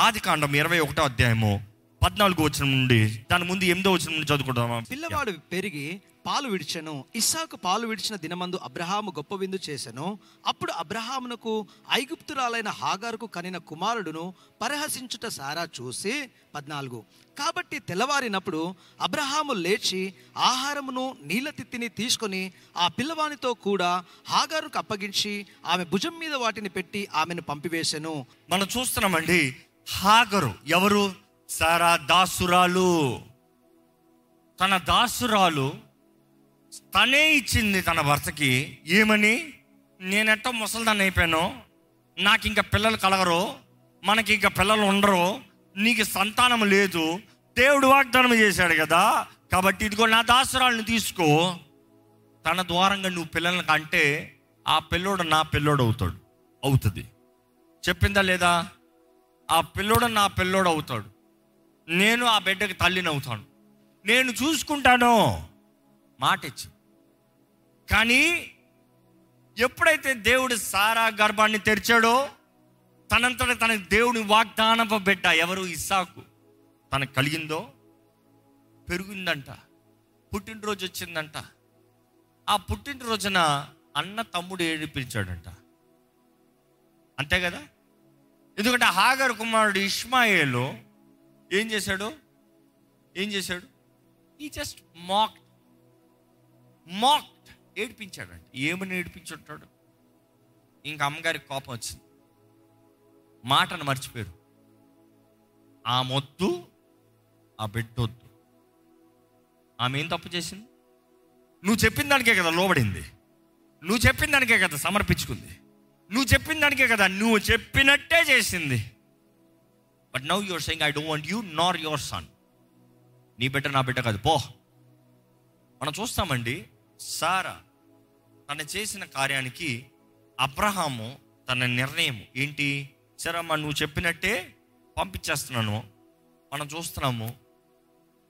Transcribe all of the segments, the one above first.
ఆది కాండం ఇరవై ఒకటో అధ్యాయము పద్నాలుగు వచ్చిన నుండి దాని ముందు ఎనిమిదో వచ్చిన నుండి చదువుకుంటామా పిల్లవాడు పెరిగి పాలు విడిచెను ఇస్సాకు పాలు విడిచిన దినమందు అబ్రహాము గొప్ప విందు చేసెను. అప్పుడు అబ్రహామునకు ఐగుప్తురాలైన హాగారుకు కనిన కుమారుడును పరిహసించుట సారా చూసి పద్నాలుగు. కాబట్టి తెల్లవారినప్పుడు అబ్రహాము లేచి ఆహారమును నీళ్ళ తిత్తిని తీసుకొని ఆ పిల్లవానితో కూడా హాగారుకు అప్పగించి ఆమె భుజం మీద వాటిని పెట్టి ఆమెను పంపివేశెను మనం చూస్తున్నామండి హాగరు. ఎవరు? సారా దాసురాలు. తన దాసురాలు తనే ఇచ్చింది తన భర్తకి. ఏమని? నేనెట్ట ముసలిదాన్ని అయిపోయాను నాకు ఇంకా పిల్లలు కలగరు మనకి ఇంకా పిల్లలు ఉండరు నీకు సంతానం లేదు. దేవుడు వాగ్దానం చేశాడు కదా. కాబట్టి ఇదిగో నా దాసురాలను తీసుకో. తన ద్వారంగా నువ్వు పిల్లలకు కంటే ఆ పిల్లోడు నా పిల్లోడు అవుతాడు. అవుతుంది. చెప్పిందా లేదా? ఆ పిల్లోడు నా పిల్లోడు అవుతాడు. నేను ఆ బిడ్డకి తల్లిని అవుతాను. నేను చూసుకుంటాను. మాట ఇచ్చి కానీ ఎప్పుడైతే దేవుడు సారా గర్భాన్ని తెరిచాడో తనంతట తన దేవుని వాగ్దానపు బిడ్డ ఎవరు? ఇస్సాకు. తనకు కలిగిందో? పెరిగిందంట. పుట్టినరోజు వచ్చిందంట. ఆ పుట్టినరోజున అన్న తమ్ముడు ఏడిపించాడంట. అంతే కదా? ఎందుకంటే హాగర్ కుమారుడు ఇష్మాయేలు ఏం చేశాడు? ఏం చేశాడు? ఈ జస్ట్ మాక్ మాక్డ్ ఏడిపించాడండి ఏమని ఏడిపించుంటాడు? ఇంకా అమ్మగారికి కోపం వచ్చింది. మాటను మర్చిపోయారు. ఆ మొద్దు ఆ బిడ్డొద్దు. ఆమె ఏం తప్పు చేసింది? నువ్వు చెప్పిన దానికే కదా లోబడింది. నువ్వు చెప్పిన దానికే కదా సమర్పించుకుంది. నువ్వు చెప్పిన దానికే కదా నువ్వు చెప్పినట్టే చేసింది. But now you're saying I don't want you nor your son నీ బిడ్డ నా బిడ్డ కాదు పో. మనం చూస్తామండి సారా తను చేసిన కార్యానికి అబ్రహాము తన నిర్ణయం ఏంటి? సరమ్మా నువ్వు చెప్పినట్టే పంపించేస్తున్నాను. మనం చూస్తున్నాము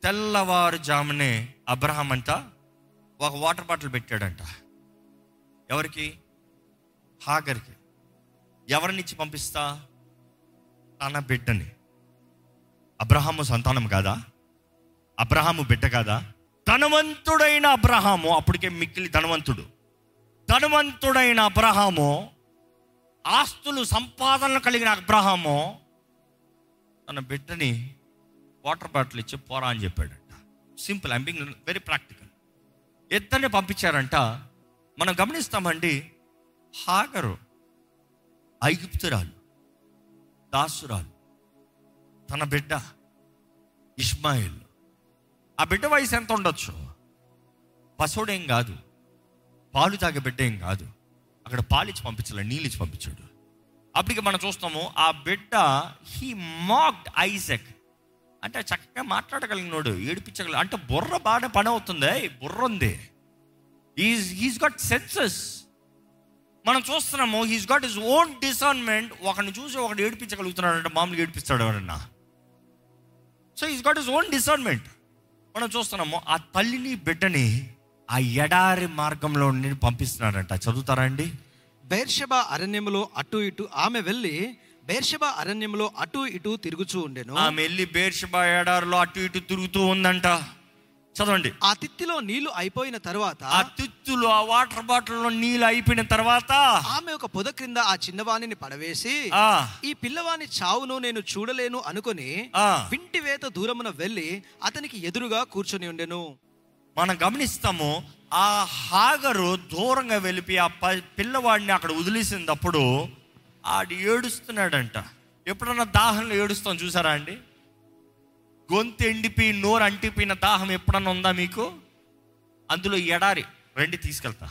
తెల్లవారుజామునే అబ్రహాం అంట ఒక వాటర్ బాటిల్ పెట్టాడంట. ఎవరికి? హాగర్కి. ఎవరినిచ్చి పంపిస్తా? తన బిడ్డని. అబ్రహాము సంతానం కాదా? అబ్రహాము బిడ్డ కాదా? ధనవంతుడైన అబ్రహాము అప్పటికే మిక్కిలి ధనవంతుడు. ధనవంతుడైన అబ్రహాము ఆస్తులు సంపాదనలు కలిగిన అబ్రహాము తన బిడ్డని వాటర్ బాటిల్ ఇచ్చి పోరా అని చెప్పాడంట. Simple I'm being very practical. ఇద్దరిని పంపించారంట. మనం గమనిస్తామండి హాగరు ఐగుప్తురాలు దాసురాలు తన బిడ్డ ఇస్మాయిల్ ఆ బిడ్డ వయసు ఎంత ఉండొచ్చు? పశువుడేం కాదు పాలు తాగే బిడ్డ ఏం కాదు అక్కడ పాలిచ్చి పంపించాలి నీళ్ళిచ్చి పంపించాడు. అప్పటికి మనం చూస్తాము ఆ బిడ్డ హీ మాక్డ్ ఐజక్ అంటే చక్కగా మాట్లాడగలిగినోడు ఏడిపించగల అంటే బుర్ర బాగా పని అవుతుంది. బుర్ర ఉంది. ఈజ్ హీస్ గాట్ సెన్సెస్ మనం చూస్తున్నాము he's got his own discernment ఒకరిని చూసి ఒకటి ఏడిపించగలుగుతున్నాడు అంటే మామూలుగా ఏడిపిస్తాడు ఎవరన్నా. So he's got his own discernment మనం చూస్తున్నాము ఆ తల్లిని బిడ్డని ఆ ఎడారి మార్గంలో నుండి పంపిస్తున్నాడంట. చదువుతారా అండి? బేర్షబా అరణ్యములో అటు ఇటు ఆమె వెళ్ళి బేర్షబా అరణ్యములో అటు ఇటు తిరుగుచూ ఉండెను. ఆమె వెళ్ళి బేర్షబా ఎడారిలో అటు ఇటు తిరుగుతూ ఉందంట. చదవండి. ఆ తిత్తిలో నీళ్ళు అయిపోయిన తర్వాత ఆ తిత్తులు ఆ వాటర్ బాటిల్లో నీళ్ళు అయిపోయిన తర్వాత ఆమె ఒక పొద క్రింద ఆ చిన్నవాణిని పడవేసి ఆ, ఈ పిల్లవాని చావును నేను చూడలేను అనుకొని ఆ. వింటి వేత దూరమున వెళ్ళి అతనికి ఎదురుగా కూర్చొని ఉండెను. మనం గమనిస్తాము ఆ హాగరు దూరంగా వెళ్ళిపి ఆ ప- పిల్లవాడిని అక్కడ వదిలేసినప్పుడు ఆడు ఏడుస్తున్నాడంట. ఎప్పుడన్నా దాహంలో ఏడుస్తాం చూసారా అండి? గొంతు ఎండిపోయి నోరు అంటిపోయిన దాహం ఎప్పుడన్నా ఉందా మీకు? అందులో ఎడారి. రండి తీసుకెళ్తా.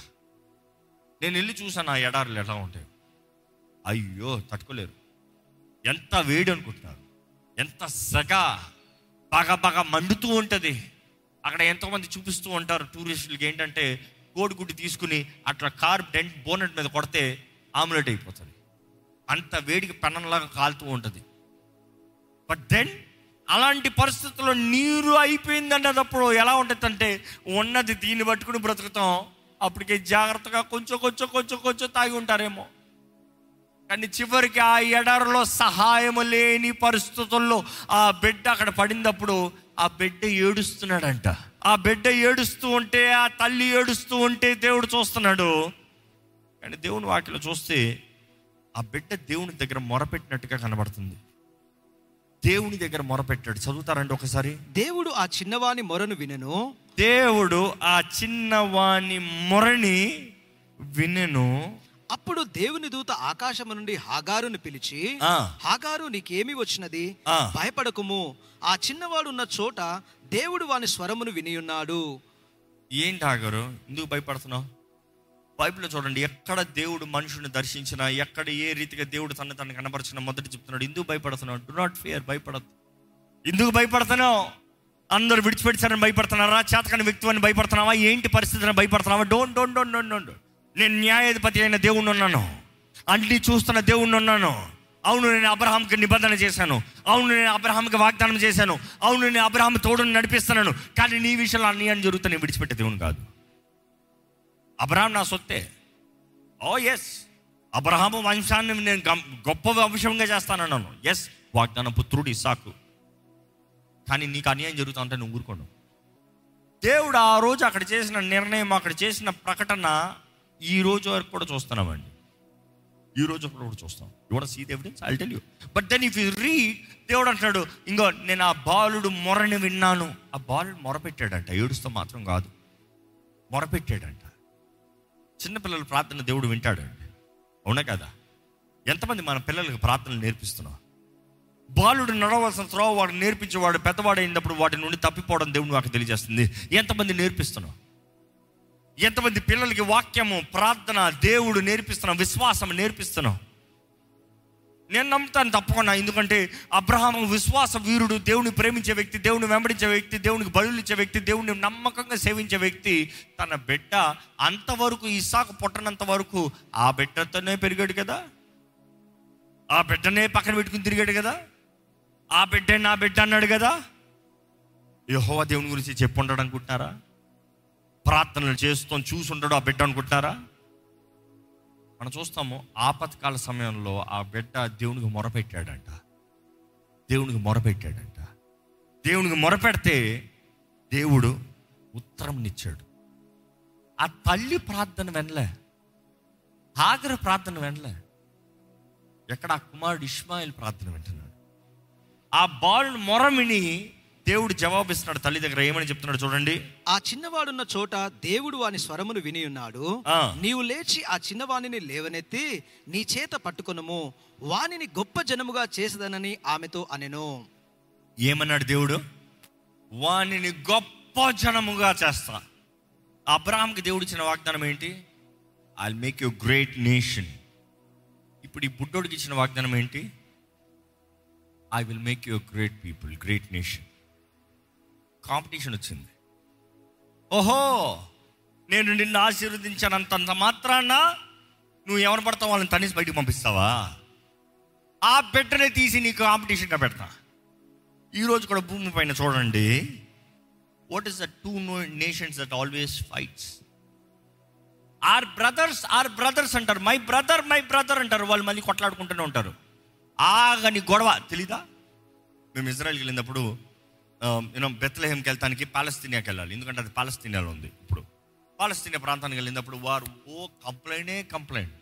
నేను వెళ్ళి చూసాను ఆ ఎడారులు ఎలా ఉంటాయి. అయ్యో తట్టుకోలేరు. ఎంత వేడి అనుకుంటున్నారు. ఎంత సగ బాగా బాగా మండుతూ ఉంటుంది. అక్కడ ఎంతోమంది చూపిస్తూ ఉంటారు టూరిస్టులకి ఏంటంటే కోడిగుడ్డు తీసుకుని అట్లా కార్ డెంట్ బోనెట్ మీద కొడితే ఆమ్లెట్ అయిపోతుంది. అంత వేడికి పెనంలాగా కాలుతూ ఉంటుంది. బట్ దెన్ అలాంటి పరిస్థితుల్లో నీరు అయిపోయిందన్నప్పుడు ఎలా ఉంటుంది అంటే ఉన్నది దీన్ని పట్టుకుని బ్రతుకుతాం అప్పటికే జాగ్రత్తగా కొంచెం కొంచెం కొంచెం కొంచెం తాగి ఉంటారేమో. కానీ చివరికి ఆ ఎడారిలో సహాయం లేని పరిస్థితుల్లో ఆ బిడ్డ అక్కడ పడినప్పుడు ఆ బిడ్డ ఏడుస్తున్నాడంట. ఆ బిడ్డ ఏడుస్తూ ఉంటే ఆ తల్లి ఏడుస్తూ ఉంటే దేవుడు చూస్తున్నాడు. కానీ దేవుని వాటిలో చూస్తే ఆ బిడ్డ దేవుని దగ్గర మొరపెట్టినట్టుగా కనబడుతుంది. దేవుని దగ్గర మొరపెట్టాడు. చదువుతారండి ఒకసారి. దేవుడు ఆ చిన్నవాని మొరను వినెను. దేవుడు ఆ చిన్నవాని మొరని వినెను. అప్పుడు దేవుని దూత ఆకాశము నుండి హాగారును పిలిచి. హాగారు నీకేమి వచ్చినది. భయపడకుము. ఆ చిన్నవాడు ఉన్న చోట దేవుడు వాని స్వరమును వినియున్నాడు. ఏంటి ఆగారు ఎందుకు భయపడుతున్నావు? బైబిల్లో చూడండి ఎక్కడ దేవుడు మనుషుని దర్శించినా ఎక్కడ ఏ రీతిగా దేవుడు తన తను కనపరిచిన మొదటి చెప్తున్నాడు ఎందుకు భయపడుతున్నావు? డు నాట్ ఫియర్ భయపడద్దు. ఎందుకు భయపడుతున్నావు? అందరూ విడిచిపెట్టారని భయపడుతున్నారా? చేతకాని వ్యక్తిని భయపడుతున్నావా? ఏంటి పరిస్థితిని భయపడుతున్నావా? Don't don't don't don't don't నేను న్యాయాధిపతి అయిన దేవుణ్ణి ఉన్నాను. అన్ని చూస్తున్న దేవుణ్ణి ఉన్నాను. అవును నేను అబ్రహాంకి నిబంధన చేశాను. అవును నేను అబ్రహాంకి వాగ్దానం చేశాను. అవును నేను అబ్రహాం తోడుని నడిపిస్తున్నాను. కానీ నీ విషయంలో అన్యాయం జరుగుతా నేను విడిచిపెట్టే దేవుని కాదు. అబ్రహాం నా సొత్తే. Oh, ఓ ఎస్ అబ్రహాము వంశాన్ని నేను గం- గొప్ప వంశంగా చేస్తానన్నాను. ఎస్ వాగ్దాన పుత్రుడు ఇసాకు కానీ నీకు అన్యాయం జరుగుతుందంటే నువ్వు ఊరుకోను. దేవుడు ఆ రోజు అక్కడ చేసిన నిర్ణయం అక్కడ చేసిన ప్రకటన ఈ రోజు వరకు కూడా చూస్తున్నామండి ఈ రోజు కూడా చూస్తాం. You see the evidence I tell you but then if you read దేవుడు అంటాడు ఇంకో నేను ఆ బాలుడు మొరని విన్నాను. ఆ బాలుడు మొరపెట్టాడంట. ఏడుస్తూ మాత్రం కాదు. మొరపెట్టాడంట. చిన్నపిల్లల ప్రార్థన దేవుడు వింటాడు అవునా కదా? ఎంతమంది మన పిల్లలకు ప్రార్థనలు నేర్పిస్తున్నాం? బాలుడు నడవలసిన త్రోవ వాడు నేర్పించేవాడు పెద్దవాడు అయినప్పుడు వాటి నుండి తప్పిపోవడం దేవుడు నాకు తెలియజేస్తుంది. ఎంతమంది నేర్పిస్తున్నాం? ఎంతమంది పిల్లలకి వాక్యము ప్రార్థన దేవుడు నేర్పిస్తున్నాం విశ్వాసం నేర్పిస్తున్నాం? నేను నమ్ముతాను తప్పకుండా. ఎందుకంటే అబ్రహాం విశ్వాస వీరుడు దేవుని ప్రేమించే వ్యక్తి దేవుని వెంబడించే వ్యక్తి దేవునికి బలులిచ్చే వ్యక్తి దేవుని నమ్మకంగా సేవించే వ్యక్తి తన బిడ్డ అంతవరకు ఇసాకు పుట్టనంత వరకు ఆ బిడ్డతోనే పెరిగాడు కదా? ఆ బిడ్డనే పక్కన పెట్టుకుని తిరిగాడు కదా? ఆ బిడ్డ నా బిడ్డ అన్నాడు కదా? యహోవా దేవుని గురించి చెప్పుంటాడు అనుకుంటున్నారా? ప్రార్థనలు చేస్తాం చూసుంటాడు ఆ బిడ్డ అనుకుంటున్నారా? మనం చూస్తాము ఆపత్కాల సమయంలో ఆ బిడ్డ దేవునికి మొరపెట్టాడంట. దేవునికి మొరపెట్టాడంట. దేవునికి మొరపెడితే దేవుడు ఉత్తరంనిచ్చాడు ఆ తల్లి ప్రార్థన వెనలే. ఆగ్ర ప్రార్థన వెనలే. ఎక్కడ ఆ కుమారుడు ఇష్మాయిల్ ప్రార్థన వింటున్నాడు. ఆ బాల్ మొరమిని దేవుడు జవాబిస్తున్నాడు తల్లి దగ్గర ఏమని చెప్తున్నాడు చూడండి. ఆ చిన్నవాడున్న చోట దేవుడు వాని స్వరమును వినియున్నాడు ఆ. నీవు లేచి ఆ చిన్నవానిని లేవనెత్తి నీ చేత పట్టుకొనుము. వానిని గొప్ప జనముగా చేసదనని ఆమెతో అనెను. ఏమన్నాడు దేవుడు? వానిని గొప్ప జనముగా చేస్తా. అబ్రాహాంకి దేవుడు ఇచ్చిన వాగ్దానం ఏంటి? I make you great nation ఇప్పుడు ఈ బుడ్డోడికి ఇచ్చిన వాగ్దానం ఏంటి? I will make you great people great nation competition వచ్చింది. ఓహో నేను నిన్ను ఆశీర్వదించానంతంత మాత్రాన నువ్వు ఎవరు పడతావు వాళ్ళని తనేసి బయటికి పంపిస్తావా? ఆ బిడ్డనే తీసి నీకు కాంపిటీషన్గా పెడతా. ఈరోజు కూడా భూమి పైన చూడండి. What is the two nations that always fights our brothers our brothers అంటారు. మై బ్రదర్ మై బ్రదర్ అంటారు. వాళ్ళు మళ్ళీ కొట్లాడుకుంటూనే ఉంటారు. ఆగని గొడవ. తెలీదా? మేము ఇజ్రాయల్కి వెళ్ళినప్పుడు యూనో బెత్లహేమ్కి వెళ్తానికి పాలస్తీనియాకి వెళ్ళాలి. ఎందుకంటే అది పాలస్తీనియాలో ఉంది ఇప్పుడు. పాలస్తీనియా ప్రాంతానికి వెళ్ళినప్పుడు వారు ఓ కంప్లైంటే complaint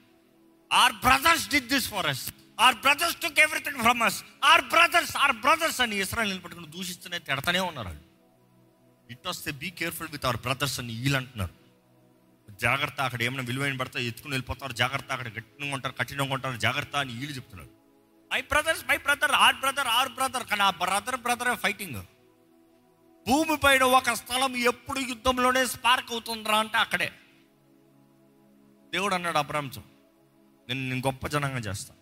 our brothers did this for us our brothers took everything from us our brothers our brothers అని ఇస్రాయల్ నిలబెట్టుకుని దూషిస్తూనే తిడతానే ఉన్నారు వాళ్ళు. ఇట్ వస్తే be careful with our brothers అని వీళ్ళు అంటున్నారు జాగ్రత్త అక్కడ ఏమైనా విలువైన పడితే ఎత్తుకుని వెళ్ళిపోతారు. జాగ్రత్త అక్కడ గట్టిగా ఉంటారు కఠినంగా ఉంటారు. జాగ్రత్త అని వీళ్ళు చెప్తున్నారు. My brothers my brother our brother our brother కానీ ఆ బ్రదర్ బ్రదర్ ఫైటింగ్ భూమి పైన ఒక స్థలం ఎప్పుడు యుద్ధంలోనే స్పార్క్ అవుతుందిరా అంటే అక్కడే. దేవుడు అన్నాడు అబ్రాంశం నేను నేను గొప్ప జనంగా చేస్తాను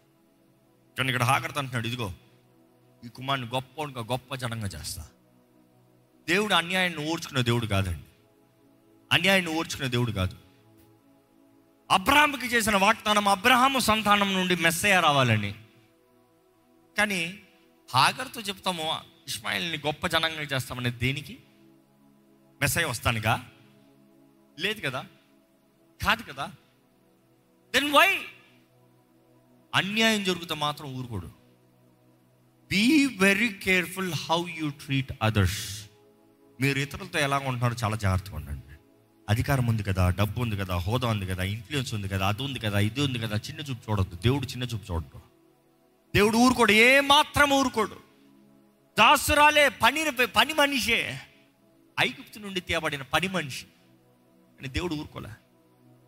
కానీ ఇక్కడ హాకర్త అంటున్నాడు ఇదిగో ఈ కుమారుని గొప్ప గొప్ప జనంగా చేస్తా. దేవుడు అన్యాయాన్ని ఓర్చుకునే దేవుడు కాదండి. అన్యాయాన్ని ఓర్చుకునే దేవుడు కాదు. అబ్రహాంకి చేసిన వాగ్దానం అబ్రహాము సంతానం నుండి మెస్సయ్య రావాలని. కానీ హాగర్తో చెప్తాము ఇస్మాయిల్ని గొప్ప జనంగా చేస్తామని దేనికి? మెస్సయ్య వస్తానుగా? లేదు కదా? కాదు కదా? దెన్ వై అన్యాయం జరుగుతా మాత్రం ఊరుకోడు. Be very careful how you treat others మీరు ఇతరులతో ఎలా ఉంటున్నారో చాలా జాగ్రత్తగా ఉండండి. అధికారం ఉంది కదా డబ్బు ఉంది కదా హోదా ఉంది కదా ఇన్ఫ్లుయెన్స్ ఉంది కదా అది ఉంది కదా ఇది ఉంది కదా చిన్న చూపు చూడొద్దు. దేవుడు చిన్న చూపు చూడడు. దేవుడు ఊరుకోడు ఏ మాత్రం ఊరుకోడు. దాసురాలే పని పని మనిషే. ఐగుప్తు నుండి తేబడిన పని మనిషి. అని దేవుడు ఊరుకోలే.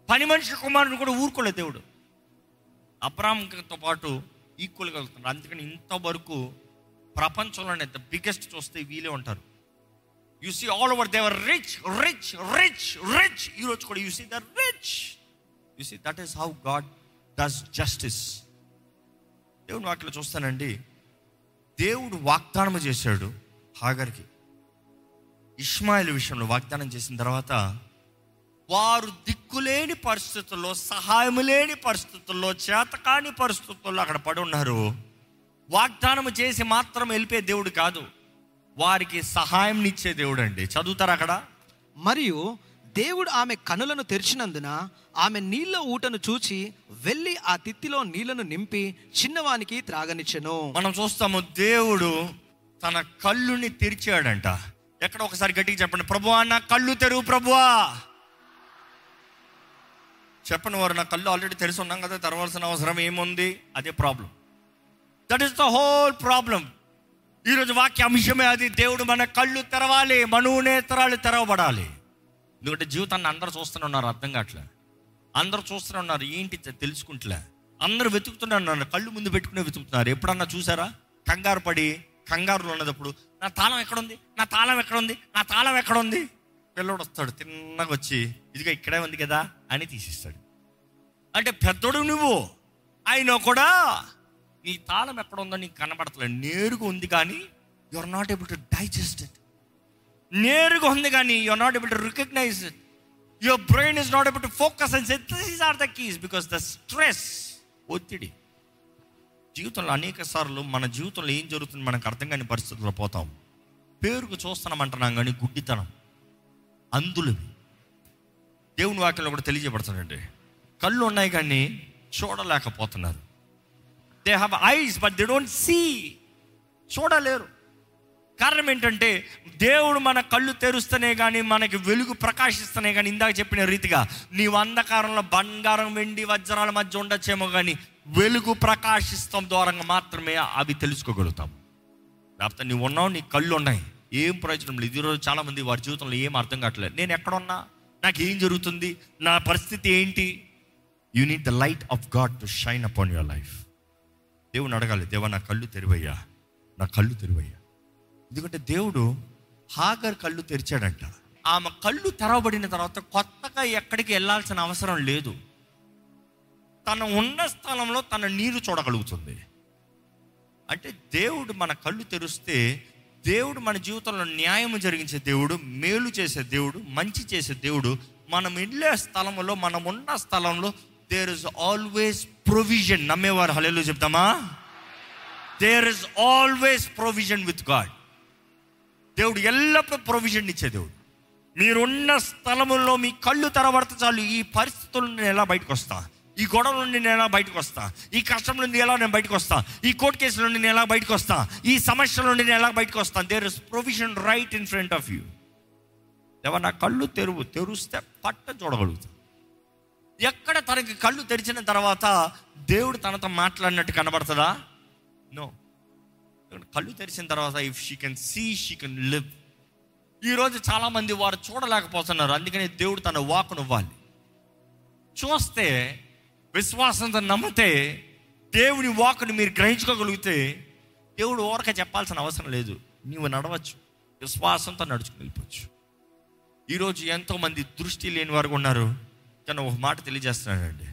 పని మనిషి కుమారుని కూడా ఊరుకోలే దేవుడు. అబ్రాహ్మతో పాటు ఈక్వల్గా వెళ్తున్నారు. అందుకని ఇంతవరకు ప్రపంచంలోనే ద బిగ్గెస్ట్ చూస్తే వీలే ఉంటారు. You see all over there rich rich rich rich ఈరోజు కూడా you see the rich you see that is how God does justice దేవుని వాటిలో చూస్తానండి. దేవుడు వాగ్దానం చేశాడు హాగర్కి. ఇస్మాయిల్ విషయంలో వాగ్దానం చేసిన తర్వాత వారు దిక్కులేని పరిస్థితుల్లో సహాయం లేని పరిస్థితుల్లో చేతకాని పరిస్థితుల్లో అక్కడ పడి ఉన్నారు. వాగ్దానం చేసి మాత్రం వెళ్ళిపోయే దేవుడు కాదు. వారికి సహాయం ఇచ్చే దేవుడు అండి చదువుతారు అక్కడ? మరియు దేవుడు ఆమె కనులను తెరిచినందున ఆమె నీళ్ళ ఊటను చూచి వెళ్ళి ఆ తిత్తిలో నీళ్ళను నింపి చిన్నవానికి త్రాగనిచ్చెను. మనం చూస్తాము దేవుడు తన కళ్ళుని తెరిచాడంట. ఎక్కడ ఒకసారి గట్టిగా చెప్పండి ప్రభువా నా కళ్ళు తెరువు ప్రభువా చెప్పండి వారు నా కళ్ళు ఆల్రెడీ తెరిచి ఉన్నాం కదా తెరవాల్సిన అవసరం ఏముంది? అదే problem that is the whole problem ఈరోజు వాక్య అంశమే అది. దేవుడు మన కళ్ళు తెరవాలి మనోనేతరాలు తెరవబడాలి. ఎందుకంటే జీవితాన్ని అందరూ చూస్తూనే ఉన్నారు అర్థం కావట్లే. అందరూ చూస్తూనే ఉన్నారు ఏంటి తెలుసుకుంటలే. అందరూ వెతుకుతున్నారు కళ్ళు ముందు పెట్టుకునే వెతుకుతున్నారు. ఎప్పుడన్నా చూసారా? కంగారు పడి కంగారులో ఉన్నప్పుడు నా తాళం ఎక్కడుంది? నా తాళం ఎక్కడుంది? నా తాళం ఎక్కడుంది? పిల్లోడు వస్తాడు తిన్నగా వచ్చి ఇదిగో ఇక్కడే ఉంది కదా అని తీసిస్తాడు. అంటే పెద్దోడు నువ్వు అయినా కూడా నీ తాళం ఎక్కడ ఉందో నీకు కనబడతలేదు. నేరుగా ఉంది కానీ you are not able to digest it నేరుగా ఉంది కానీ you are not able to recognise it your brain is not able to focus and these are the keys because the stress ఒత్తిడి. జీవితంలో అనేక సార్లు మన జీవితంలో ఏం జరుగుతుంది మనకు అర్థం కాని పరిస్థితుల్లో పోతాం. పేరుకు చూస్తున్నామంటున్నాం కానీ గుడ్డితనం అందులవి. దేవుని వాక్యంలో కూడా తెలియజేయబడుతుందండి. కళ్ళు ఉన్నాయి కానీ చూడలేకపోతున్నారు. They have eyes but they don't see చూడలేరు. కారణం ఏంటంటే దేవుడు మన కళ్ళు తెరుస్తనే కానీ మనకి వెలుగు ప్రకాశిస్తనే కానీ ఇందాక చెప్పిన రీతిగా నీవు అంధకారంలో బంగారం వెండి వజ్రాల మధ్య ఉండొచ్చేమో కానీ వెలుగు ప్రకాశిస్తాం ద్వారా మాత్రమే అవి తెలుసుకోగలుగుతాం. లేకపోతే నీవు ఉన్నావు నీ కళ్ళు ఉన్నాయి. ఏం ప్రయోజనం లేదు. ఈరోజు చాలామంది వారి జీవితంలో ఏం అర్థం కావట్లేదు. నేను ఎక్కడున్నా? నాకు ఏం జరుగుతుంది? నా పరిస్థితి ఏంటి? You need the light of God to shine upon your life దేవుని అడగాలి దేవా నా కళ్ళు తెరివయ్యా. నా కళ్ళు తెరివయ్యా. ఎందుకంటే దేవుడు హాగర్ కళ్ళు తెరిచాడంట. ఆమె కళ్ళు తెరవబడిన తర్వాత కొత్తగా ఎక్కడికి వెళ్ళాల్సిన అవసరం లేదు. తన ఉన్న స్థలంలో తన నీరు చూడగలుగుతుంది. అంటే దేవుడు మన కళ్ళు తెరిస్తే దేవుడు మన జీవితంలో న్యాయం జరిగించే దేవుడు మేలు చేసే దేవుడు మంచి చేసే దేవుడు మనం వెళ్ళే స్థలంలో మనం ఉన్న స్థలంలో దేర్ ఇస్ ఆల్వేస్ ప్రొవిజన్ నమ్మేవారు హలేలు చెప్తామా there is always provision with God దేవుడు ఎల్లప్పుడూ ప్రొవిజన్ ఇచ్చే దేవుడు. మీరున్న స్థలములో మీ కళ్ళు తెరబడితే చాలు ఈ పరిస్థితుల నేను ఎలా బయటకు వస్తా? ఈ గొడవ నుండి నేను ఎలా బయటకు వస్తా? ఈ కష్టం నుండి ఎలా నేను బయటకు వస్తా? ఈ కోర్టు కేసు నుండి నేను ఎలా బయటకు వస్తా? ఈ సమస్యల నుండి నేను ఎలా బయటకు వస్తా? There is provision right in front of you దేవా నా కళ్ళు తెరువు తెరుస్తే పట్ట చూడగలుగుతా. ఎక్కడ తనకి కళ్ళు తెరిచిన తర్వాత దేవుడు తనతో మాట్లాడినట్టు కనబడుతుందా? నో కళ్ళు తెరిచిన తర్వాత if she can see she can live ఈరోజు చాలామంది వారు చూడలేకపోతున్నారు. అందుకని దేవుడు తన వాకును ఇవ్వాలి చూస్తే విశ్వాసంతో నమ్మితే దేవుని వాకుని మీరు గ్రహించుకోగలిగితే దేవుడు ఓరక చెప్పాల్సిన అవసరం లేదు. నీవు నడవచ్చు. విశ్వాసంతో నడుచుకుని వెళ్ళిపోవచ్చు. ఈరోజు ఎంతోమంది దృష్టి లేని వారు ఉన్నారు. కానీ ఒక మాట తెలియజేస్తున్నాడండి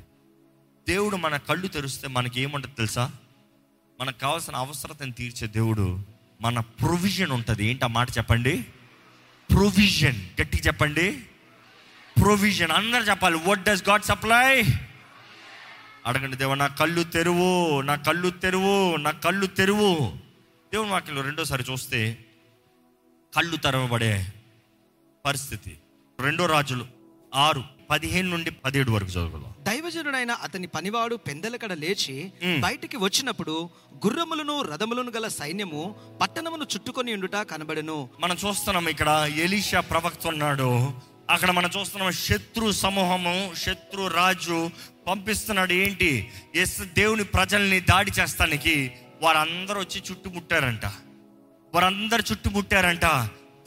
దేవుడు మన కళ్ళు తెరిస్తే మనకి ఏముంటుంది తెలుసా? మనకు కావాల్సిన అవసరతను తీర్చే దేవుడు మన ప్రొవిజన్ ఉంటుంది. ఏంటి ఆ మాట చెప్పండి? ప్రొవిజన్ గట్టిగా చెప్పండి. ప్రొవిజన్ అందరు చెప్పాలి. వాట్ డస్ గాడ్ సప్లై అడగండి దేవ నా కళ్ళు తెరువు నా కళ్ళు తెరువు నా కళ్ళు తెరువు. దేవుని వాక్యంలో రెండోసారి చూస్తే కళ్ళు తెరవబడే పరిస్థితి. రెండో రాజులు ఆరు. పదిహేను నుండి పదిహేడు వరకు చదువుకుందాం. దైవజనుడైన అతని పనివాడు పెందలకడ లేచి. బయటికి వచ్చినప్పుడు గుర్రములను రథములను గల సైన్యము పట్టణమును చుట్టుకొని ఉండుట కనబడెను. మనం చూస్తున్నాం ఇక్కడ ఎలీషా ప్రవక్త ఉన్నాడు. అక్కడ మనం చూస్తున్నాం శత్రు సమూహము శత్రు రాజు పంపిస్తున్నాడు. ఏంటి? ఎస్ దేవుని ప్రజల్ని దాడి చేస్తానికి వారందరూ వచ్చి చుట్టుముట్టారంట. వారందరు చుట్టుముట్టారంట.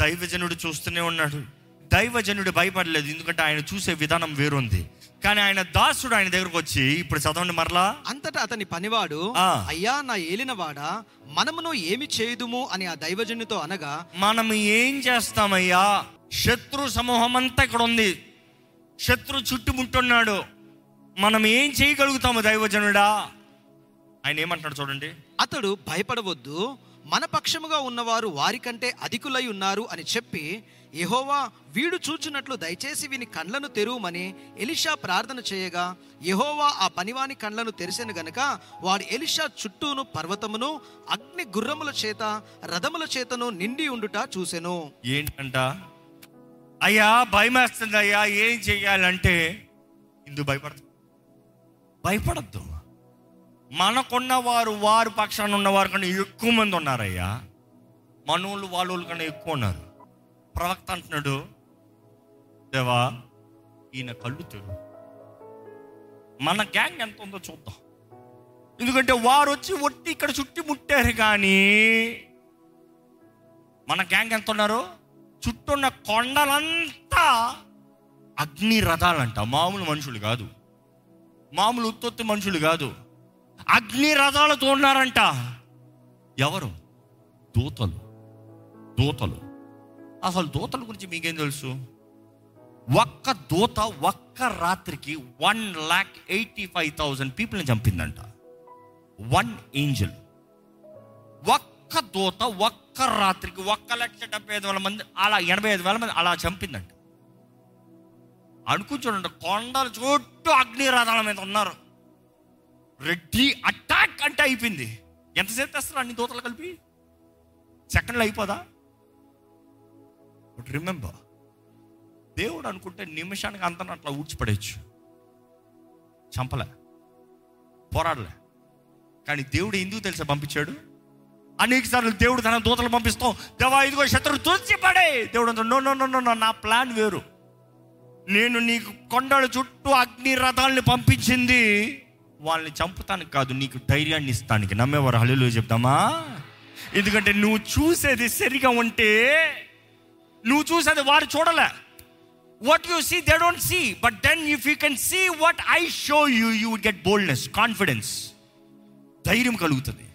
దైవజనుడు చూస్తూనే ఉన్నాడు. దైవజనుడు భయపడలేదు. ఎందుకంటే ఆయన చూసే విధానం వేరుంది. కానీ ఆయన దాసుడు ఆయన దగ్గరకు వచ్చి ఇప్పుడు చదవండి మరలా. అంతటా అతని పనివాడు. అయ్యా నా ఏలినవాడా మనమును ఏమి చేయుదుము? అని ఆ దైవజనుతో అనగా మనం ఏం చేస్తామయ్యా? శత్రు సమూహం అంతా ఇక్కడ ఉంది శత్రు చుట్టుముట్టున్నాడు. మనం ఏం చేయగలుగుతాము దైవజనుడా? ఆయన ఏమంటున్నాడు చూడండి. అతడు భయపడవద్దు మన పక్షముగా ఉన్నవారు వారికంటే అధికులై ఉన్నారు అని చెప్పి యహోవా వీడు చూచినట్లు దయచేసి వీని కండ్లను తెరువమని ఎలిషా ప్రార్థన చేయగా యహోవా ఆ పనివాని కండ్లను తెరిసెను గనుక వాడు ఎలిషా చుట్టూను పర్వతమును అగ్ని గుర్రముల చేత రథముల చేతను నిండి ఉండుట చూసెను. ఏంటంట? అయ్యా భయమేస్తుంది అయ్యా ఏం చెయ్యాలంటే ఇందు భయపడదు భయపడద్దు. మనకున్న వారు వారు పక్షాన ఉన్నవారు కన్నా ఎక్కువ మంది ఉన్నారయ్యా. మనోళ్ళు వాళ్ళ కన్నా ఎక్కువ ఉన్నారు. ప్రవక్త అంటున్నాడు దేవా ఈయన కళ్ళు తెరు మన గ్యాంగ్ ఎంత ఉందో చూద్దాం. ఎందుకంటే వారు వచ్చి ఒట్టి ఇక్కడ చుట్టి ముట్టారు కానీ మన గ్యాంగ్ ఎంత ఉన్నారు? చుట్టున్న కొండలంతా అగ్ని రథాలంట. మామూలు మనుషులు కాదు. మామూలు ఉత్పత్తి మనుషులు కాదు. అగ్ని రథాలతో ఉన్నారంట ఎవరు? దూతలు. దూతలు. అసలు దూతల గురించి మీకేం తెలుసు? ఒక్క దూత ఒక్క రాత్రికి one lakh eighty five thousand పీపుల్ని చంపిందంట. వన్ ఏంజల్ ఒక్క దూత ఒక్క రాత్రికి ఒక్క లక్ష డెబ్బై ఐదు వేల మంది అలా ఎనభై ఐదు వేల మంది అలా చంపిందంట. అనుకుని చూడండి కొండల చుట్టూ అగ్ని రథాల మీద ఉన్నారు. రెడ్డి అటాక్ అంటే అయిపోయింది. ఎంతసేపు తెస్తారు అన్ని దూతలు కలిపి? సెకండ్లు అయిపోదా? బట్ రిమెంబర్ దేవుడు అనుకుంటే నిమిషానికి అంతా అట్లా ఊడ్చిపడేయచ్చు. చంపలే. పోరాడలే. కానీ దేవుడు ఎందుకు తెలుసా పంపించాడు? అనేక సార్లు దేవుడు తన దూతలు పంపిస్తాం. దేవా ఇదిగో శత్రువు తుడిచిపడే. దేవుడు అంటాడు, నో నో నో నో నా ప్లాన్ వేరు. నేను నీకు కొండల చుట్టూ అగ్ని రథాలని పంపించింది వాళ్ళని చంపుతానికి కాదు నీకు ధైర్యాన్ని ఇస్తానికి. నమ్మేవారు? హలో చెప్తామా ఎందుకంటే నువ్వు చూసేది సరిగా ఉంటే నువ్వు చూసేది వారు చూడలే. What you see they don't see but then if you can see what I show you you would get boldness confidence ధైర్యం కలుగుతుంది.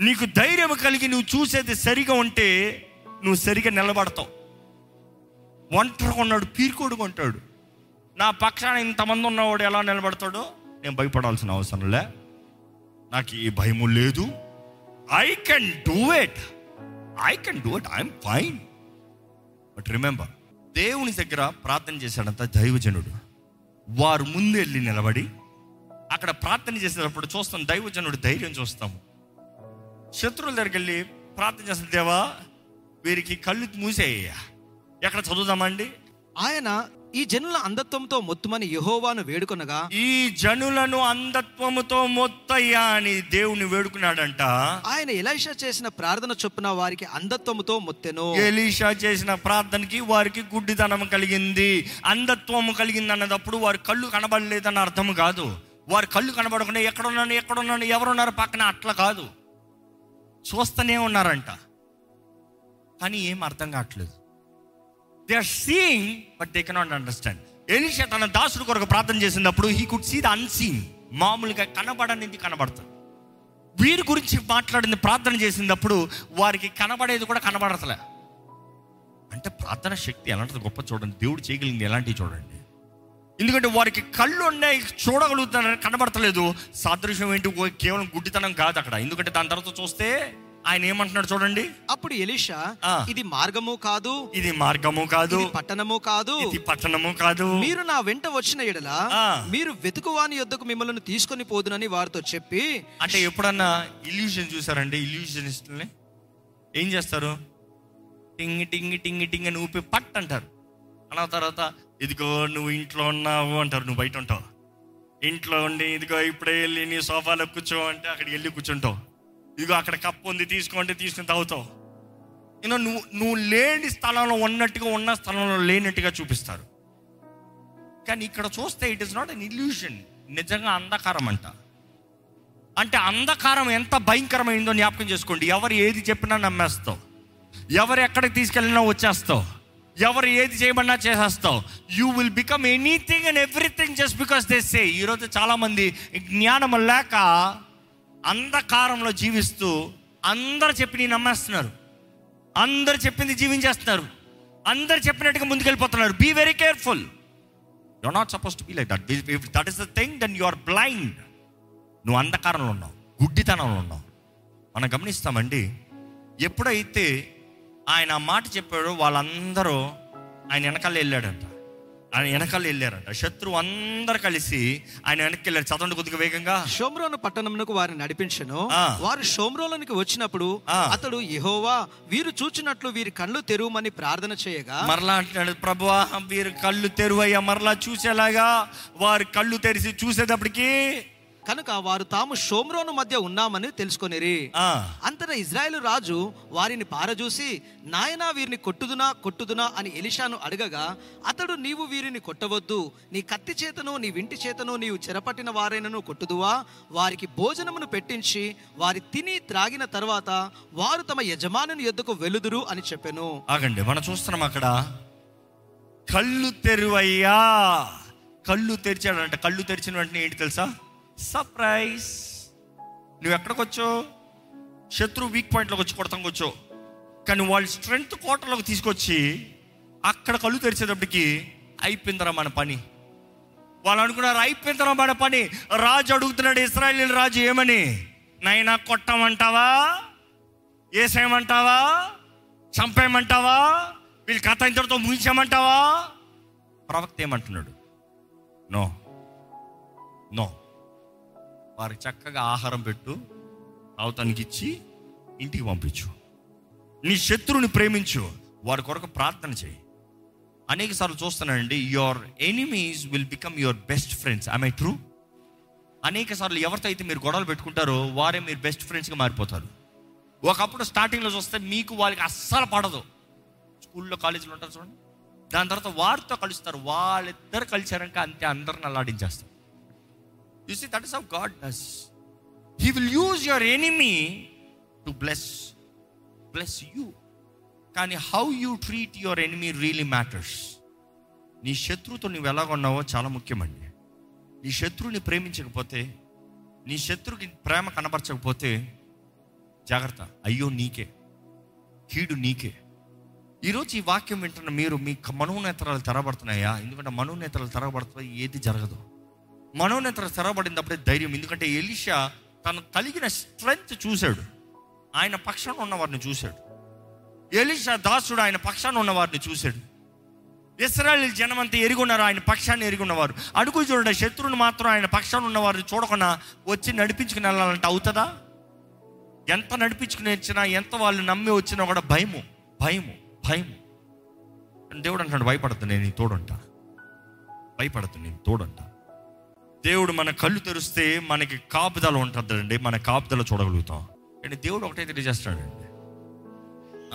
నీకు ధైర్యం కలిగి నువ్వు చూసేది సరిగా ఉంటే నువ్వు సరిగా నిలబడతావు. ఒంటరిగా ఉన్నాడు పీరుకోడుగా ఉంటాడు. నా పక్షాన ఇంతమంది ఉన్నవాడు ఎలా నిలబడతాడో? నేను భయపడాల్సిన అవసరం లే. నాకు ఈ భయము లేదు. I can do it I can do it I'm fine but remember దేవుని దగ్గర ప్రార్థన చేశాడంత దైవజనుడు. వారు ముందు వెళ్ళి నిలబడి అక్కడ ప్రార్థన చేసేటప్పుడు చూస్తాం దైవజనుడు ధైర్యం చూస్తాము. శత్రువుల దగ్గరికి వెళ్ళి ప్రార్థన చేస్తాం దేవా వీరికి కళ్ళు మూసేయ్యా. ఎక్కడ చదువుదామండి? ఆయన ఈ జనుల అంధత్వంతో మొత్తుమని యెహోవాను వేడుకొనగా ఈ జనులను అంధత్వముతో మొత్తయ్యా అని దేవుని వేడుకున్నాడంట. ఆయన ఎలైషా చేసిన ప్రార్థన చొప్పున వారికి అంధత్వముతో మొత్తెను. ఎలీషా చేసిన ప్రార్థనకి వారికి గుడ్డితనం కలిగింది. అంధత్వము కలిగింది అన్నదప్పుడు వారి కళ్ళు కనబడలేదన్న అర్థం కాదు. వారి కళ్ళు కనబడకుండా ఎక్కడున్నాను ఎక్కడున్నాను ఎవరున్నారు పక్కన అట్లా కాదు. చూస్తూనే ఉన్నారంట. కానీ ఏం అర్థం కావట్లేదు. They are seeing but they cannot understand Elisha తన దాసుడు కొరకు ప్రార్థన చేసినప్పుడు he could see the unseen మామూలుగా కనబడనిది కనబడుతుంది వీరి గురించి మాట్లాడింది ప్రార్థన చేసినప్పుడు వారికి కనబడేది కూడా కనబడతలే. అంటే ప్రార్థన శక్తి ఎలాంటిది గొప్ప చూడండి. దేవుడు చేయగలిగింది ఎలాంటివి చూడండి. ఎందుకంటే వారికి కళ్ళు ఉన్నాయి చూడగలుగుతున్నారు కనబడతలేదు. సాదృశ్యం ఏంటి? కేవలం గుడ్డితనం కాదు అక్కడ. ఎందుకంటే దాని తర్వాత చూస్తే ఆయన ఏమంటున్నాడు చూడండి? అప్పుడు ఎలీషా. ఇది మార్గము కాదు ఇది మార్గము కాదు పట్టణము కాదు. ఇది పట్టణము కాదు. మీరు నా వెంట వచ్చిన ఎడల. మీరు వెతుకువాని యొద్దకు మిమ్మల్ని తీసుకొని పోదునని వారితో చెప్పి అంటే ఎప్పుడన్నా ఇల్యూషన్ చూసారండి ఇల్యూషనిస్టుల్ని ఏం చేస్తారు? టింగ్ టింగ్ టింగ్ టింగ్ అని ఊపి పట్ అంటారు. అన్న తర్వాత ఇదిగో నువ్వు ఇంట్లో ఉన్నావు అంటారు నువ్వు బయట ఉంటావు? ఇంట్లో ఉండి ఇదిగో ఇప్పుడే వెళ్ళి నీ సోఫాలో కూర్చో అంటే అక్కడికి వెళ్ళి కూర్చుంటావు. ఇదిగో అక్కడ కప్పు ఉంది తీసుకోండి తీసుకుని తాగుతావు. యూనో నువ్వు నువ్వు లేని స్థలంలో ఉన్నట్టుగా ఉన్న స్థలంలో లేనట్టుగా చూపిస్తారు. కానీ ఇక్కడ చూస్తే it is not an illusion నిజంగా అంధకారం అంట. అంటే అంధకారం ఎంత భయంకరమైందో జ్ఞాపకం చేసుకోండి. ఎవరు ఏది చెప్పినా నమ్మేస్తావు. ఎవరు ఎక్కడికి తీసుకెళ్ళినా వచ్చేస్తావు. ఎవరు ఏది చేయమన్నా చేసేస్తావు. You will become anything and everything just because they say ఈరోజు చాలామంది జ్ఞానం లేక అంధకారంలో జీవిస్తూ అందరు చెప్పి నమ్మేస్తున్నారు. అందరు చెప్పింది జీవించేస్తున్నారు. అందరు చెప్పినట్టుగా ముందుకెళ్ళిపోతున్నారు. Be very careful you are not suppose to be like that if that is the thing then you are blind నువ్వు అంధకారంలో ఉన్నావు. గుడ్డితనంలో ఉన్నావు. మనం గమనిస్తామండి ఎప్పుడైతే ఆయన ఆ మాట చెప్పాడో వాళ్ళందరూ ఆయన వెనకాల వెళ్ళాడంట. ఆయన వెనకాల వెళ్ళారంట. శత్రువు అందరు కలిసి ఆయన వెనక్కి వెళ్ళారు. చదవండి కొద్దిగా వేగంగా. షోమ్రోను పట్టణమునకు వారిని నడిపించెను. వారు షోమ్రోలోనికి వచ్చినప్పుడు. అతడు యెహోవా వీరు చూచినట్లు వీరి కళ్ళు తెరువమని ప్రార్థన చేయగా మరలా అంటున్నాడు ప్రభువా వీరు కళ్ళు తెరువయ్యా. మరలా చూసేలాగా వారి కళ్ళు తెరిచి చూసేటప్పటికి కనుక వారు తాము షోమ్రోను మధ్య ఉన్నామని తెలుసుకొనిరి. ఆ, అంతటా ఇజ్రాయేలు రాజు వారిని పారజూసి నాయనా వీరిని కొట్టుదునా కొట్టుదునా? అని ఎలిషాను అడగగా అతడు నీవు వీరిని కొట్టవద్దు. నీ కత్తి చేతను నీ వింటి చేతను నీవు చెరపట్టిన వారైనను కొట్టుదువా? వారికి భోజనమును పెట్టించి వారి తిని త్రాగిన తర్వాత వారు తమ యజమానుని ఎద్దుకు వెలుదురు అని చెప్పెను. ఆగండి మనం చూస్తున్నాం అక్కడ. కళ్ళు తెరువయ్యా. కళ్ళు తెరిచాడంట. కళ్ళు తెరిచిన వెంటనే ఏంటి తెలుసా? సర్ప్రైజ్ నువ్వు ఎక్కడికి వచ్చావు? శత్రు వీక్ పాయింట్లోకి వచ్చి కొడతాం వచ్చో కానీ వాళ్ళు స్ట్రెంగ్త్ కోటలోకి తీసుకొచ్చి అక్కడ కళ్ళు తెరిచేటప్పటికి అయిపోయిందిరా మన పని. వాళ్ళు అనుకున్నారు అయిపోయిందిరా మన పని. రాజు అడుగుతున్నాడు ఇస్రాయలీల రాజు ఏమని? నైనా కొట్టమంటావా? ఏసేయమంటావా? చంపేయమంటావా? వీళ్ళు కథ ఇంతటితో ముగించామంటావా ప్రవక్త ఏమంటున్నాడు? నో. నో. వారికి చక్కగా ఆహారం పెట్టు అవతానికి ఇచ్చి ఇంటికి పంపించు. నీ శత్రువుని ప్రేమించు వారి కొరకు ప్రార్థన చేయి. అనేక సార్లు చూస్తానండి your enemies will become your best friends I my true అనేక సార్లు ఎవరితో అయితే మీరు గొడవలు పెట్టుకుంటారో వారే మీరు బెస్ట్ ఫ్రెండ్స్గా మారిపోతారు. ఒకప్పుడు స్టార్టింగ్లో చూస్తే మీకు వాళ్ళకి అస్సలు పడదు. స్కూల్లో కాలేజీలో ఉంటారు చూడండి. దాని తర్వాత వారితో కలుస్తారు. వాళ్ళిద్దరు కలిసారంక అంతే అందరిని అల్లాడించేస్తారు. You see that is how God does he will use your enemy to bless bless you కానీ how you treat your enemy really matters నీ శత్రువుతో నువ్వు ఎలా ఉన్నావో చాలా ముఖ్యమండి. నీ శత్రువుని ప్రేమించకపోతే నీ శత్రువుకి ప్రేమ కనపరచకపోతే జాగ్రత్త. అయ్యో నీకే. కీడు నీకే. ఈరోజు ఈ వాక్యం వింటున్న మీరు మీ మనోనేత్రాలు తెరబడుతున్నాయా? ఎందుకంటే మనోనేత్రాలు తెరబడుతున్నాయి ఏది జరగదు. మనోనేత్ర స్థిరపడినప్పుడే ధైర్యం. ఎందుకంటే ఎలిషా తను కలిగిన స్ట్రెంగ్త్ చూశాడు. ఆయన పక్షాన ఉన్నవారిని చూశాడు. ఎలిషా దాసుడు ఆయన పక్షాన ఉన్నవారిని చూశాడు. ఇస్రాయల్ జనమంతా ఎరుగున్నారు ఆయన పక్షాన్ని ఎరుగున్నవారు. అడుగు చూడండి శత్రువుని మాత్రం ఆయన పక్షాన ఉన్నవారిని చూడకుండా వచ్చి నడిపించుకుని వెళ్ళాలంటే అవుతుందా? ఎంత నడిపించుకుని వచ్చినా ఎంత వాళ్ళు నమ్మి వచ్చినా కూడా భయము భయము భయము. దేవుడు అంటాడు భయపడద్దు నేను నీ తోడుంటా. భయపడద్దు నేను తోడుంటా. దేవుడు మన కళ్ళు తెరిస్తే మనకి కాపుదల ఉంటుందండి. మన కాపుదల చూడగలుగుతాం. కానీ దేవుడు ఒకటే తెలియజేస్తాడండి.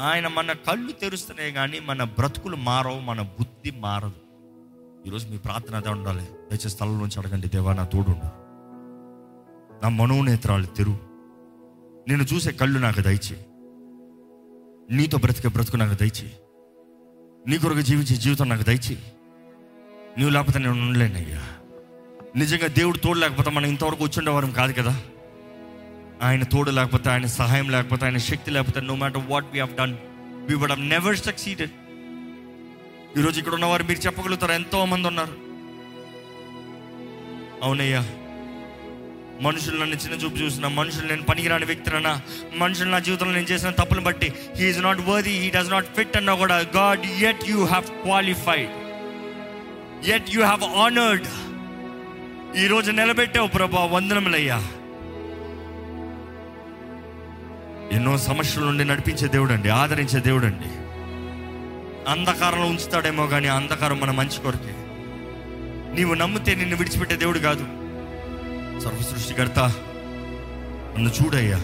ఆయన మన కళ్ళు తెరుస్తనే కానీ మన బ్రతుకులు మారవు మన బుద్ధి మారదు. ఈరోజు మీ ప్రార్థన అదే ఉండాలి. దయచేసి స్థలం నుంచి అడగండి దేవా నా తోడు నా మనోనేత్రాలు తెరు. నేను చూసే కళ్ళు నాకు దయచి నీతో బ్రతికే బ్రతుకు నాకు దయచి నీ కొరకు జీవించే జీవితం నాకు దయచి నువ్వు లేకపోతే నేను ఉండలేనయ్యా. నిజంగా దేవుడు తోడు లేకపోతే మనం ఇంతవరకు వచ్చుండేవారం కాదు కదా. ఆయన తోడు లేకపోతే ఆయన సహాయం లేకపోతే ఆయన శక్తి లేకపోతే no matter what we done we would have never succeeded ఈరోజు ఇక్కడ ఉన్నవారు మీరు చెప్పగలుగుతారు? ఎంతో మంది ఉన్నారు. అవునయ్యా. మనుషులు నన్ను చిన్న చూపు చూసిన మనుషులు నేను పనికిరాని వ్యక్తినన్నా మనుషులు నా జీవితంలో నేను చేసిన తప్పులు బట్టి he's not worthy he does not fit అన్నా కూడా God at you have qualified at you have honoured ఈరోజు నిలబెట్టావు ప్రభా వందనములయ్యా. ఎన్నో సమస్యల నుండి నడిపించే దేవుడు అండి ఆదరించే దేవుడు అండి అంధకారంలో ఉంచుతాడేమో కానీ అంధకారం మన మంచి కొరకే. నీవు నమ్మితే నిన్ను విడిచిపెట్టే దేవుడు కాదు. సర్వ సృష్టికర్త నన్ను చూడయ్యా.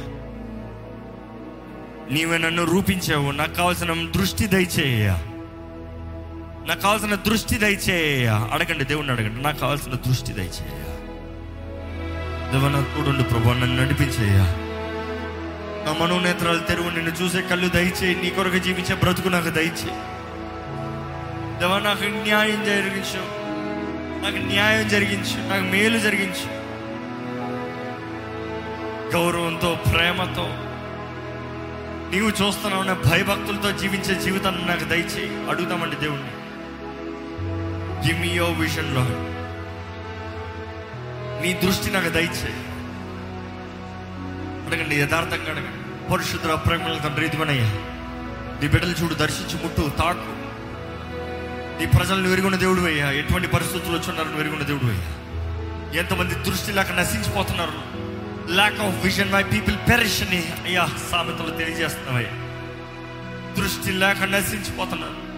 నీవే నన్ను రూపించావు నాకు కావాల్సిన దృష్టి దయచేయ నాకు కావాల్సిన దృష్టి దయచేయ అడగండి దేవుణ్ణి అడగండి. నాకు కావాల్సిన దృష్టి దయచేయ దేవ తోడుండు ప్రభా నన్ను నడిపించేయ్యా నా మనోనేత్రాలు తెరువు నిన్ను చూసే కళ్ళు దయచేయి నీ కొరకు జీవించే బ్రతుకు నాకు దయచేయి దేవా నాకు న్యాయం జరిగించు. నాకు న్యాయం జరిగించు. నాకు మేలు జరిగించు. గౌరవంతో ప్రేమతో నీవు చూస్తున్నావు భయభక్తులతో జీవించే జీవితాన్ని నాకు దయచేయి అడుగుదామండి దేవుణ్ణి. గివ్ మీ యో విషన్లో నీ దృష్టి నాకు దయచేయి. అడగండి యథార్థంగా అడగండి. పరిశుద్ధ ప్రేమల తండ్రి ఇదిగోనయ్యా నీ బిడ్డలు చూడు దర్శించి ముట్టు తాకు. నీ ప్రజలను వెరుగున్న దేవుడు అయ్యా. ఎటువంటి పరిస్థితులు వచ్చున్నారని వెరుగున్న దేవుడు అయ్యా. ఎంతమంది దృష్టి లేక నశించిపోతున్నారు. Lack of vision my people perish అని అయ్యా సామెతలు తెలియజేస్తున్నావయ్యా. దృష్టి లేక నశించిపోతున్నారు.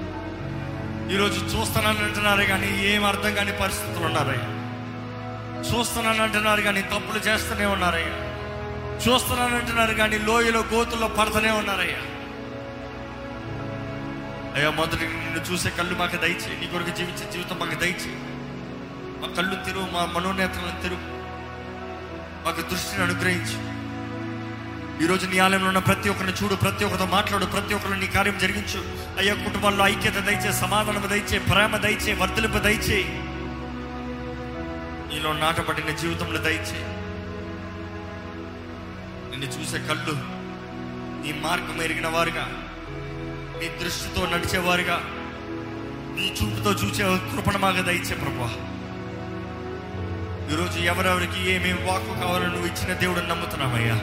ఈరోజు చూస్తున్నాను అంటున్నారు కానీ ఏం అర్థం కాని పరిస్థితులు ఉన్నారయ్యా. చూస్తున్నాను అంటున్నారు కానీ తప్పులు చేస్తూనే ఉన్నారయ్యా. చూస్తున్నాను అంటున్నారు కానీ లోయలో గోతుల్లో పడుతూనే ఉన్నారయ్యా. అయ్యా మొదటి నిన్ను చూసే కళ్ళు మాకు దయచి నీ కొరకు జీవించే జీవితం మాకు దయచి మా కళ్ళు తిరుగు మా మనోనేత్రాలను తిరుగు మాకు దృష్టిని అనుగ్రహించు. ఈరోజు నీ ఆలయంలో ఉన్న ప్రతి ఒక్కరిని చూడు ప్రతి ఒక్కరితో మాట్లాడు ప్రతి ఒక్కరిని నీ కార్యం జరిగించు. అయ్యా కుటుంబాల్లో ఐక్యత దయచే సమాధానం దయచే ప్రేమ దయచే వర్ధలింపు దయచే. నీలో నాటపడిన జీవితంలో దయచే. నిన్ను చూసే కళ్ళు నీ మార్గం ఎరిగిన వారుగా నీ దృష్టితో నడిచేవారుగా నీ చూపుతో చూసే కృపణ మాగా దయచే ప్రభా ఈరోజు ఎవరెవరికి ఏమేమి వాక్కు కావాలో నువ్వు ఇచ్చిన దేవుడు నమ్ముతున్నామయ్యా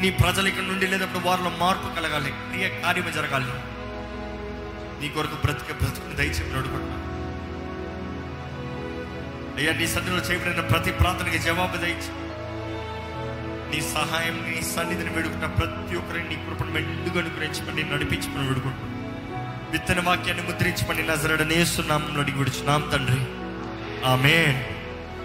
నీ ప్రజలు ఇక్కడ నుండి లేనప్పుడు వారిలో మార్పు కలగాలి క్రియ కార్యము జరగాలి. నీ కొరకు బ్రతిక బ్రతుకుని దయచేసి నడుకుంటున్నా అయ్యా నీ సన్నిధిలో చేయబడిన ప్రతి ప్రార్థనకి జవాబు దయచి. నీ సహాయం నీ సన్నిధిని వేడుకున్న ప్రతి ఒక్కరిని నీ కృపను మెండుగా అనుగ్రహించమని నడిపించమని వేడుకుంటున్నాను. విత్తన వాక్యాన్ని ముద్రించమని నజరడనేస్తున్నాం అడిగి విడుచున్నాం తండ్రి. ఆమె